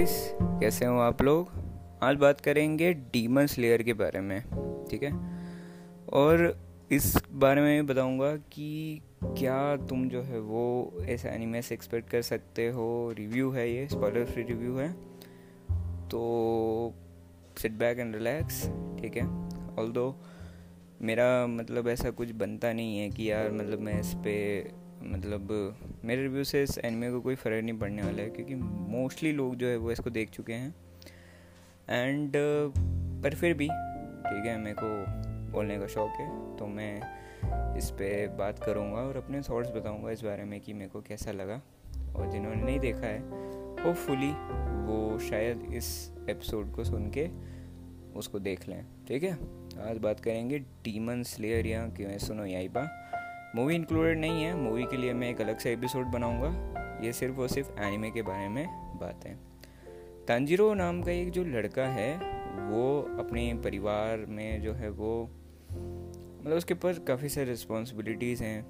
Guys कैसे हो आप लोग? आज बात करेंगे डीमन स्लेयर के बारे में, ठीक है? और इस बारे में बताऊँगा कि क्या तुम जो है वो ऐसे एनिमे से एक्सपेक्ट कर सकते हो। रिव्यू है ये स्पॉइलर फ्री रिव्यू है। तो सिट बैक एंड रिलैक्स ठीक है? ऑल मेरा मतलब ऐसा कुछ बनता नहीं है कि यार मतलब मैं इस पर मतलब मेरे रिव्यू से इस एनिमे को कोई फ़र्क नहीं पड़ने वाला है, क्योंकि मोस्टली लोग जो है वो इसको देख चुके हैं। एंड पर फिर भी, ठीक है, मेरे को बोलने का शौक़ है तो मैं इस पर बात करूँगा और अपने थॉट्स बताऊँगा इस बारे में कि मेरे को कैसा लगा। और जिन्होंने नहीं देखा है होपफुली वो शायद इस एपिसोड को सुन के उसको देख लें, ठीक है? आज बात करेंगे डीमन स्लेयर या क्यों सुनो याइबा मूवी इंक्लूडेड नहीं है। मूवी के लिए मैं एक अलग से एपिसोड बनाऊँगा। ये सिर्फ़ और सिर्फ़ एनिमे के बारे में बात। है तंजीरो नाम का एक जो लड़का है वो अपने परिवार में जो है वो मतलब उसके ऊपर काफ़ी सारी रिस्पॉन्सिबिलिटीज़ हैं।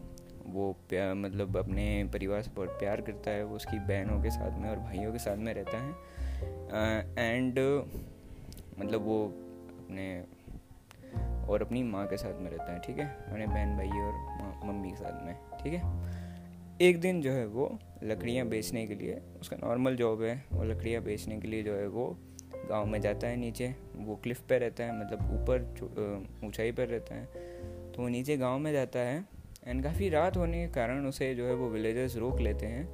वो प्यार मतलब अपने परिवार से बहुत प्यार करता है। वो उसकी बहनों के साथ में और भाइयों के साथ में रहता है। एंड uh, मतलब वो अपने और अपनी माँ के साथ में रहता है, ठीक है? अपने बहन भाई और मम्मी के साथ में, ठीक है? एक दिन जो है वो लकड़ियाँ बेचने के लिए, उसका नॉर्मल जॉब है, वो लकड़ियाँ बेचने के लिए जो है वो गाँव में जाता है नीचे। वो क्लिफ पे रहता है मतलब ऊपर ऊंचाई पर रहता है। तो वो नीचे गाँव में जाता है एंड काफ़ी रात होने के कारण उसे जो है वो विलेजर्स रोक लेते हैं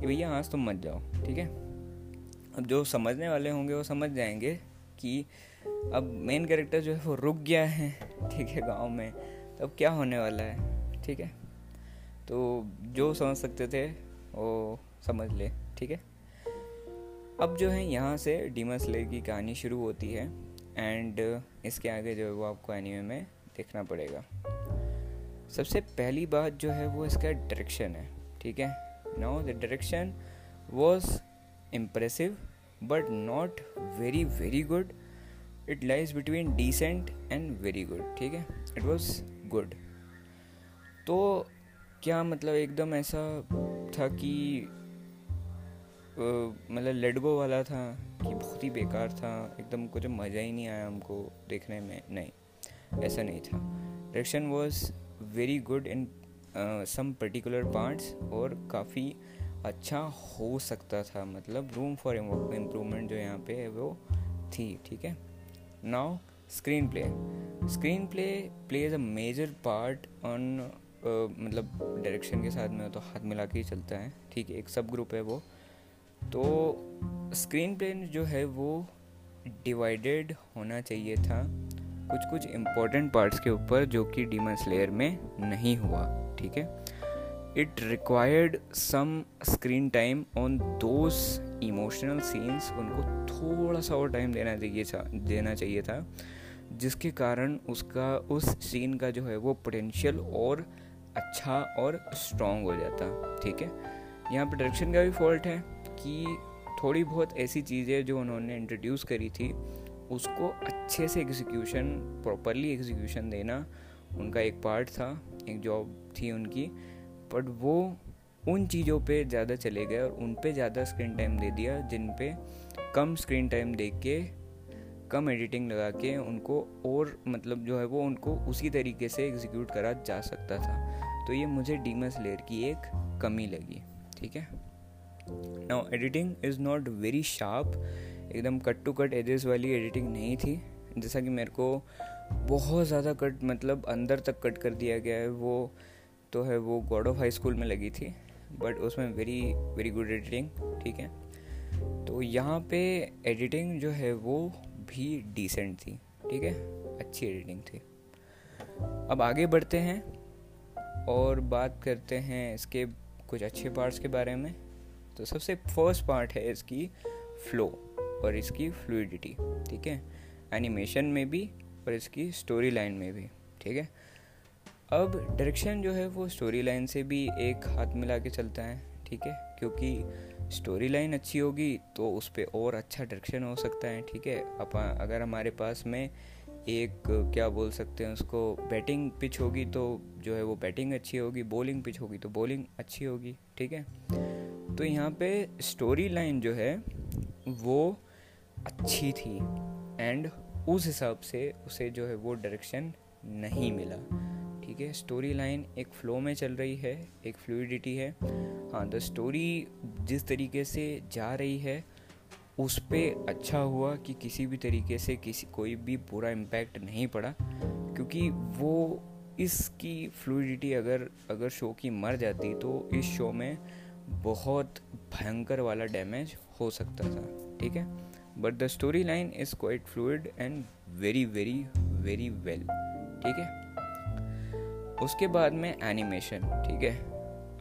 कि भैया आज तुम मत जाओ, ठीक है? अब जो समझने वाले होंगे वो समझ जाएँगे कि अब मेन कैरेक्टर जो है वो रुक गया है, ठीक है, गाँव में। तो अब क्या होने वाला है, ठीक है? तो जो समझ सकते थे, वो समझ ले, ठीक है? अब जो है, यहाँ से डीमस ले की कहानी शुरू होती है एंड इसके आगे जो है वो आपको एनीमे में देखना पड़ेगा। सबसे पहली बात जो है वो इसका डायरेक्शन है, ठीक है? Now the direction was impressive but not very very good it lies between decent and very good ठीक है? इट वॉज़ गुड तो क्या मतलब एकदम ऐसा था कि मतलब लेडगो वाला था कि बहुत ही बेकार था, एकदम कुछ मज़ा ही नहीं आया हमको देखने में? नहीं, ऐसा नहीं था. Direction was very good in some particular parts और काफ़ी अच्छा हो सकता था. मतलब रूम फॉर इम्प्रूवमेंट जो यहाँ पे है वो थी, ठीक है? Screenplay screenplay plays a major part on मतलब डायरेक्शन के साथ में तो हाथ मिला के ही चलता है। ठीक है, एक सब ग्रुप है वो। तो स्क्रीन प्ले जो है वो डिवाइडेड होना चाहिए था कुछ कुछ इम्पोर्टेंट पार्ट्स के ऊपर जो कि डीमन स्लेयर में नहीं हुआ। ठीक है? It required some screen time on those emotional scenes उनको थोड़ा सा और टाइम देना चाहिए था, देना चाहिए था, जिसके कारण उसका, उस सीन का जो है वो पोटेंशियल और अच्छा और स्ट्रॉन्ग हो जाता, ठीक है? यहाँ पर डायरेक्शन का भी फॉल्ट है कि थोड़ी बहुत ऐसी चीज़ें जो उन्होंने इंट्रोड्यूस करी थी, उसको अच्छे से एग्जीक्यूशन प्रॉपरली एग्जीक्यूशन देना उनका एक पार्ट था, एक जॉब थी उनकी। बट वो उन चीज़ों पे ज़्यादा चले गए और उन पे ज़्यादा स्क्रीन टाइम दे दिया, जिन पे कम स्क्रीन टाइम दे के कम एडिटिंग लगा के उनको और मतलब जो है वो उनको उसी तरीके से एग्जीक्यूट करा जा सकता था। तो ये मुझे डीमस लेयर की एक कमी लगी, ठीक है? Now editing is not very sharp एकदम कट टू कट एजेस वाली एडिटिंग नहीं थी। जैसा कि मेरे को बहुत ज़्यादा कट मतलब अंदर तक कट कर दिया गया है, वो तो है वो गॉड ऑफ़ हाई स्कूल में लगी थी बट उसमें वेरी वेरी गुड एडिटिंग ठीक है? तो यहाँ पे एडिटिंग जो है वो भी डिसेंट थी, ठीक है? अच्छी एडिटिंग थी। अब आगे बढ़ते हैं और बात करते हैं इसके कुछ अच्छे पार्ट्स के बारे में। तो सबसे फ़र्स्ट पार्ट है इसकी फ्लो और इसकी फ्लूडिटी ठीक है? एनिमेशन में भी और इसकी स्टोरी लाइन में भी, ठीक है? अब डायरेक्शन जो है वो स्टोरी लाइन से भी एक हाथ मिला के चलता है, ठीक है? क्योंकि स्टोरी लाइन अच्छी होगी तो उस पर और अच्छा डायरेक्शन हो सकता है, ठीक है? अब अगर हमारे पास में एक, क्या बोल सकते हैं उसको बैटिंग पिच होगी तो जो है वो बैटिंग अच्छी होगी बॉलिंग पिच होगी तो बॉलिंग अच्छी होगी, ठीक है? तो यहाँ पे स्टोरी लाइन जो है वो अच्छी थी एंड उस हिसाब से उसे जो है वो डायरेक्शन नहीं मिला। ठीक है? स्टोरी लाइन एक फ्लो में चल रही है, एक फ्लूडिटी है। हाँ द स्टोरी जिस तरीके से जा रही है, उस पर अच्छा हुआ कि किसी भी तरीके से किसी, कोई भी बुरा इम्पैक्ट नहीं पड़ा, क्योंकि वो इसकी फ्लूडिटी अगर अगर शो की मर जाती तो इस शो में बहुत भयंकर वाला डैमेज हो सकता था, ठीक है? But the story line is quite fluid and very very very well ठीक है? उसके बाद में एनिमेशन ठीक है?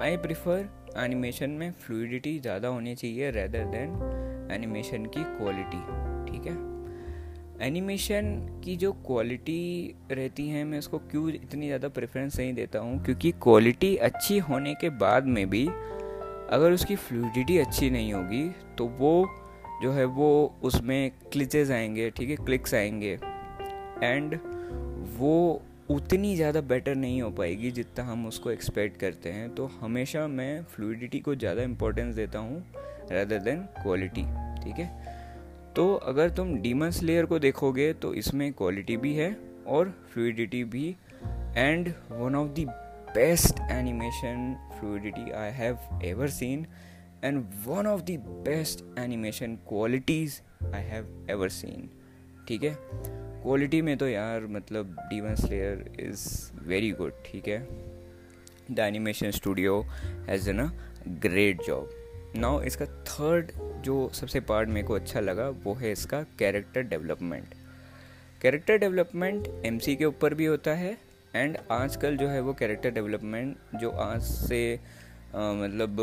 आई प्रिफर एनिमेशन में फ्लूडिटी ज़्यादा होनी चाहिए रेदर देन एनिमेशन की क्वालिटी ठीक है? एनिमेशन की जो क्वालिटी रहती है, मैं उसको क्यों इतनी ज़्यादा प्रेफरेंस नहीं देता हूँ? क्योंकि क्वालिटी अच्छी होने के बाद में भी अगर उसकी फ्लूडिटी अच्छी नहीं होगी तो वो जो है वो उसमें क्लिचेज आएँगे, ठीक है? क्लिक्स आएँगे। एंड वो उतनी ज़्यादा बेटर नहीं हो पाएगी जितना हम उसको एक्सपेक्ट करते हैं। तो हमेशा मैं फ्लूडिटी को ज़्यादा इम्पोर्टेंस देता हूँ रदर देन क्वालिटी ठीक है? तो अगर तुम डीमन स्लेयर को देखोगे तो इसमें क्वालिटी भी है और फ्लूडिटी भी। And one of the best animation fluidity I have ever seen and one of the best animation qualities I have ever seen ठीक है? क्वालिटी में तो यार मतलब Demon Slayer is very good ठीक है? The animation studio has done a great job now इसका third जो सबसे पार्ट मेरे को अच्छा लगा वो है इसका character development character development MC के ऊपर भी होता है एंड आजकल जो है वो कैरेक्टर डेवलपमेंट जो आज से आ, मतलब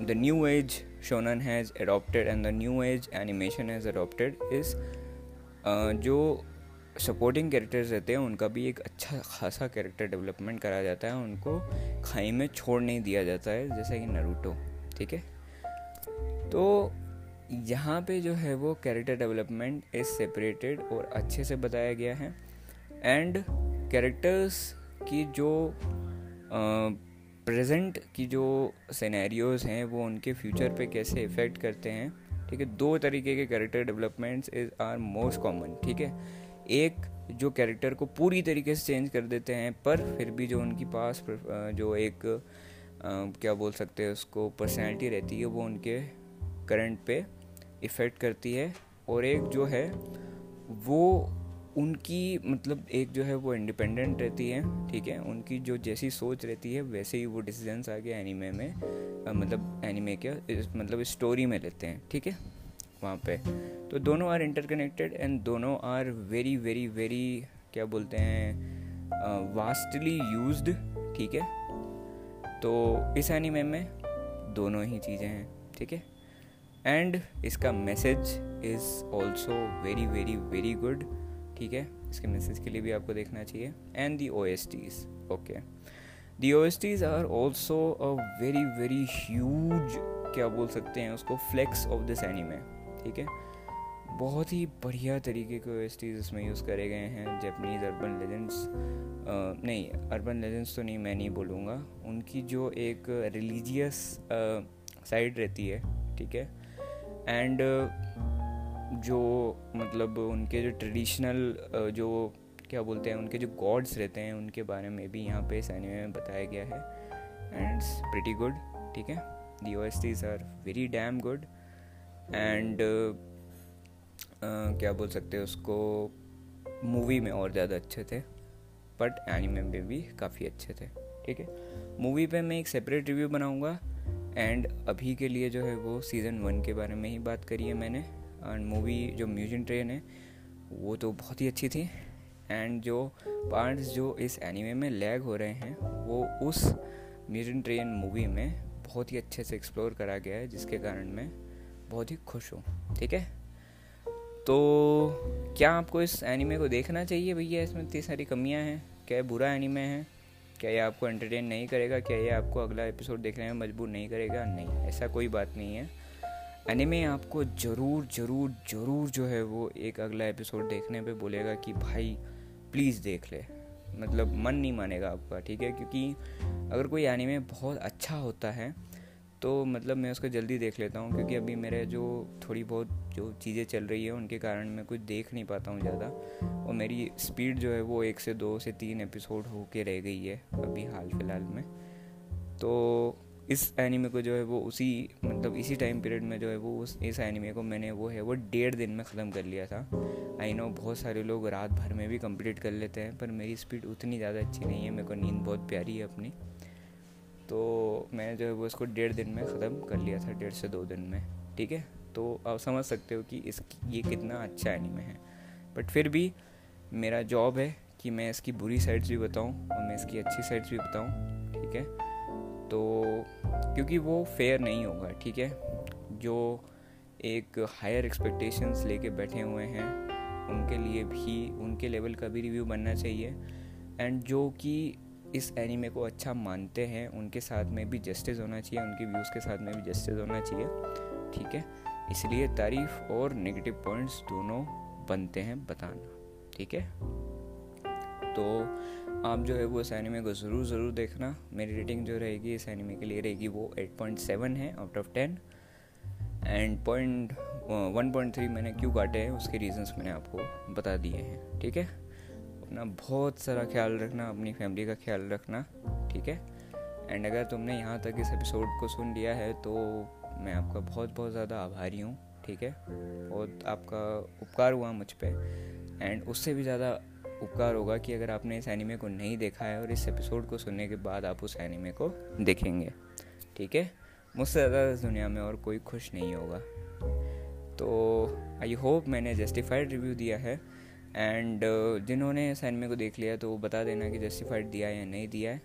the new age shonen has adopted and the new age animation has adopted is जो सपोर्टिंग कैरेक्टर्स रहते हैं, उनका भी एक अच्छा खासा कैरेक्टर डेवलपमेंट करा जाता है, उनको खाई में छोड़ नहीं दिया जाता है, जैसे कि नरूटो ठीक है? तो यहाँ पे जो है वो कैरेक्टर डेवलपमेंट इज़ सेपरेटेड और अच्छे से बताया गया है। एंड कैरेक्टर्स की जो प्रेजेंट की जो सिनेरियोज हैं, वो उनके फ्यूचर पे कैसे इफ़ेक्ट करते हैं, ठीक है? दो तरीके के character developments is are most common ठीक है? एक जो कैरेक्टर को पूरी तरीके से चेंज कर देते हैं, पर फिर भी जो उनकी पास जो एक क्या बोल सकते हैं उसको पर्सनैलिटी रहती है, वो उनके करंट पे इफ़ेक्ट करती है। और एक जो है, वो उनकी मतलब एक जो है, वो इंडिपेंडेंट रहती है, ठीक है? उनकी जो जैसी सोच रहती है, वैसे ही वो डिसीजंस आगे एनीमे में मतलब एनीमे के मतलब स्टोरी में लेते हैं, ठीक है? वहाँ पे। तो दोनों आर इंटरकनेक्टेड एंड दोनों आर वेरी वेरी वेरी क्या बोलते हैं वास्टली यूज्ड ठीक है? तो इस एनिमे में दोनों ही चीज़ें हैं, ठीक है? एंड इसका message is also very very very good ठीक है? इसके मैसेज के लिए भी आपको देखना चाहिए। And the O S Ts okay the O S Ts are also a very very huge क्या बोल सकते हैं उसको फ्लेक्स ऑफ़ दिस एनिमे ठीक है? बहुत ही बढ़िया तरीके के ओ इसमें यूज़ करे गए हैं जैपनीज़ अर्बन लेजेंड्स नहीं अर्बन लेजेंड्स तो नहीं, मैं नहीं बोलूँगा। उनकी जो एक रिलीजियस साइड रहती है, ठीक है? एंड जो मतलब उनके जो ट्रेडिशनल जो क्या बोलते हैं, उनके जो गॉड्स रहते हैं, उनके बारे में भी यहाँ पे इस एनिमे में बताया गया है। एंड इट्स प्रिटी गुड ठीक है? The O are very damn good and uh, uh, क्या बोल सकते हैं उसको? मूवी में और ज़्यादा अच्छे थे बट एनिमे में भी काफ़ी अच्छे थे ठीक है? मूवी पे मैं एक सेपरेट रिव्यू बनाऊँगा एंड अभी के लिए जो है वो सीज़न वन के बारे में ही बात करी है मैंने एंड मूवी जो म्यूज़िक ट्रेन है वो तो बहुत ही अच्छी थी एंड जो पार्ट्स जो इस एनिमे में लैग हो रहे हैं वो उस म्यूज़िक ट्रेन मूवी में बहुत ही अच्छे से एक्सप्लोर करा गया है जिसके कारण मैं बहुत ही खुश हूँ, ठीक है? तो क्या आपको इस एनिमे को देखना चाहिए भैया? इसमें इतनी सारी कमियाँ हैं। क्या बुरा एनिमे है? क्या ये आपको एंटरटेन नहीं करेगा? क्या ये आपको अगला एपिसोड देखने में मजबूर नहीं करेगा? नहीं, ऐसा कोई बात नहीं है। एनिमे आपको ज़रूर ज़रूर ज़रूर जो है वो एक अगला एपिसोड देखने पे बोलेगा कि भाई प्लीज़ देख ले। मतलब मन नहीं मानेगा आपका, ठीक है? क्योंकि अगर कोई एनिमे बहुत अच्छा होता है तो मतलब मैं उसको जल्दी देख लेता हूँ, क्योंकि अभी मेरे जो थोड़ी बहुत जो चीज़ें चल रही है, उनके कारण मैं कुछ देख नहीं पाता हूँ ज़्यादा। और मेरी स्पीड जो है वो एक से दो से तीन एपिसोड हो के रह गई है अभी हाल फ़िलहाल में। तो इस एनिमे को जो है वो उसी मतलब इसी टाइम पीरियड में जो है वो उस, इस एनिमे को मैंने वो है वो डेढ़ दिन में ख़त्म कर लिया था। आई नो बहुत सारे लोग रात भर में भी कंप्लीट कर लेते हैं, पर मेरी स्पीड उतनी ज़्यादा अच्छी नहीं है, मेरे को नींद बहुत प्यारी है अपनी। तो मैं जो है वो इसको डेढ़ दिन में ख़त्म कर लिया था, डेढ़ से दो दिन में, ठीक है? तो आप समझ सकते हो कि इस ये कितना अच्छा एनिमे है। बट फिर भी मेरा जॉब है कि मैं इसकी बुरी साइड्स भी बताऊँ और मैं इसकी अच्छी साइड्स भी बताऊँ, ठीक है? तो क्योंकि वो फेयर नहीं होगा, ठीक है? जो एक हायर एक्सपेक्टेशंस लेके बैठे हुए हैं, उनके लिए भी, उनके लेवल का भी रिव्यू बनना चाहिए। एंड जो कि इस एनिमे को अच्छा मानते हैं, उनके साथ में भी जस्टिस होना चाहिए, उनके व्यूज़ के साथ में भी जस्टिस होना चाहिए, ठीक है? इसलिए तारीफ़ और नेगेटिव पॉइंट्स दोनों बनते हैं बताना, ठीक है? तो आप जो है वो इस एनिमे को ज़रूर ज़रूर देखना। मेरी रेटिंग जो रहेगी इस एनिमे के लिए रहेगी वो 8.7 है out of 10 and point one point three मैंने क्यों काटे हैं, उसके रीजंस मैंने आपको बता दिए हैं, ठीक है? अपना बहुत सारा ख्याल रखना, अपनी फैमिली का ख्याल रखना, ठीक है? एंड अगर तुमने यहाँ तक इस एपिसोड को सुन लिया है तो मैं आपका बहुत बहुत ज़्यादा आभारी हूँ, ठीक है? और आपका उपकार हुआ मुझ पर एंड उससे भी ज़्यादा उपकार होगा कि अगर आपने इस एनिमे को नहीं देखा है और इस एपिसोड को सुनने के बाद आप उस एनिमे को देखेंगे, ठीक है? मुझसे ज़्यादा इस दुनिया में और कोई खुश नहीं होगा। तो आई होप मैंने जस्टिफाइड रिव्यू दिया है। एंड जिन्होंने इस एनिमे को देख लिया तो वो बता देना कि जस्टिफाइड दिया है या नहीं दिया है।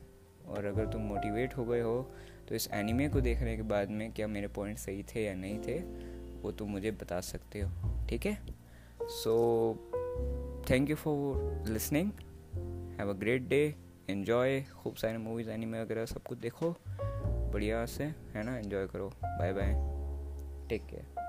और अगर तुम मोटिवेट हो गए हो तो इस एनिमे को देखने के बाद में क्या मेरे पॉइंट सही थे या नहीं थे, वो तुम मुझे बता सकते हो। ठीक है? So thank you for listening have a great day enjoy खूब सारे मूवीज़ एनिमे वगैरह सब कुछ देखो। बढ़िया से, है ना? इन्जॉय करो। Bye bye take care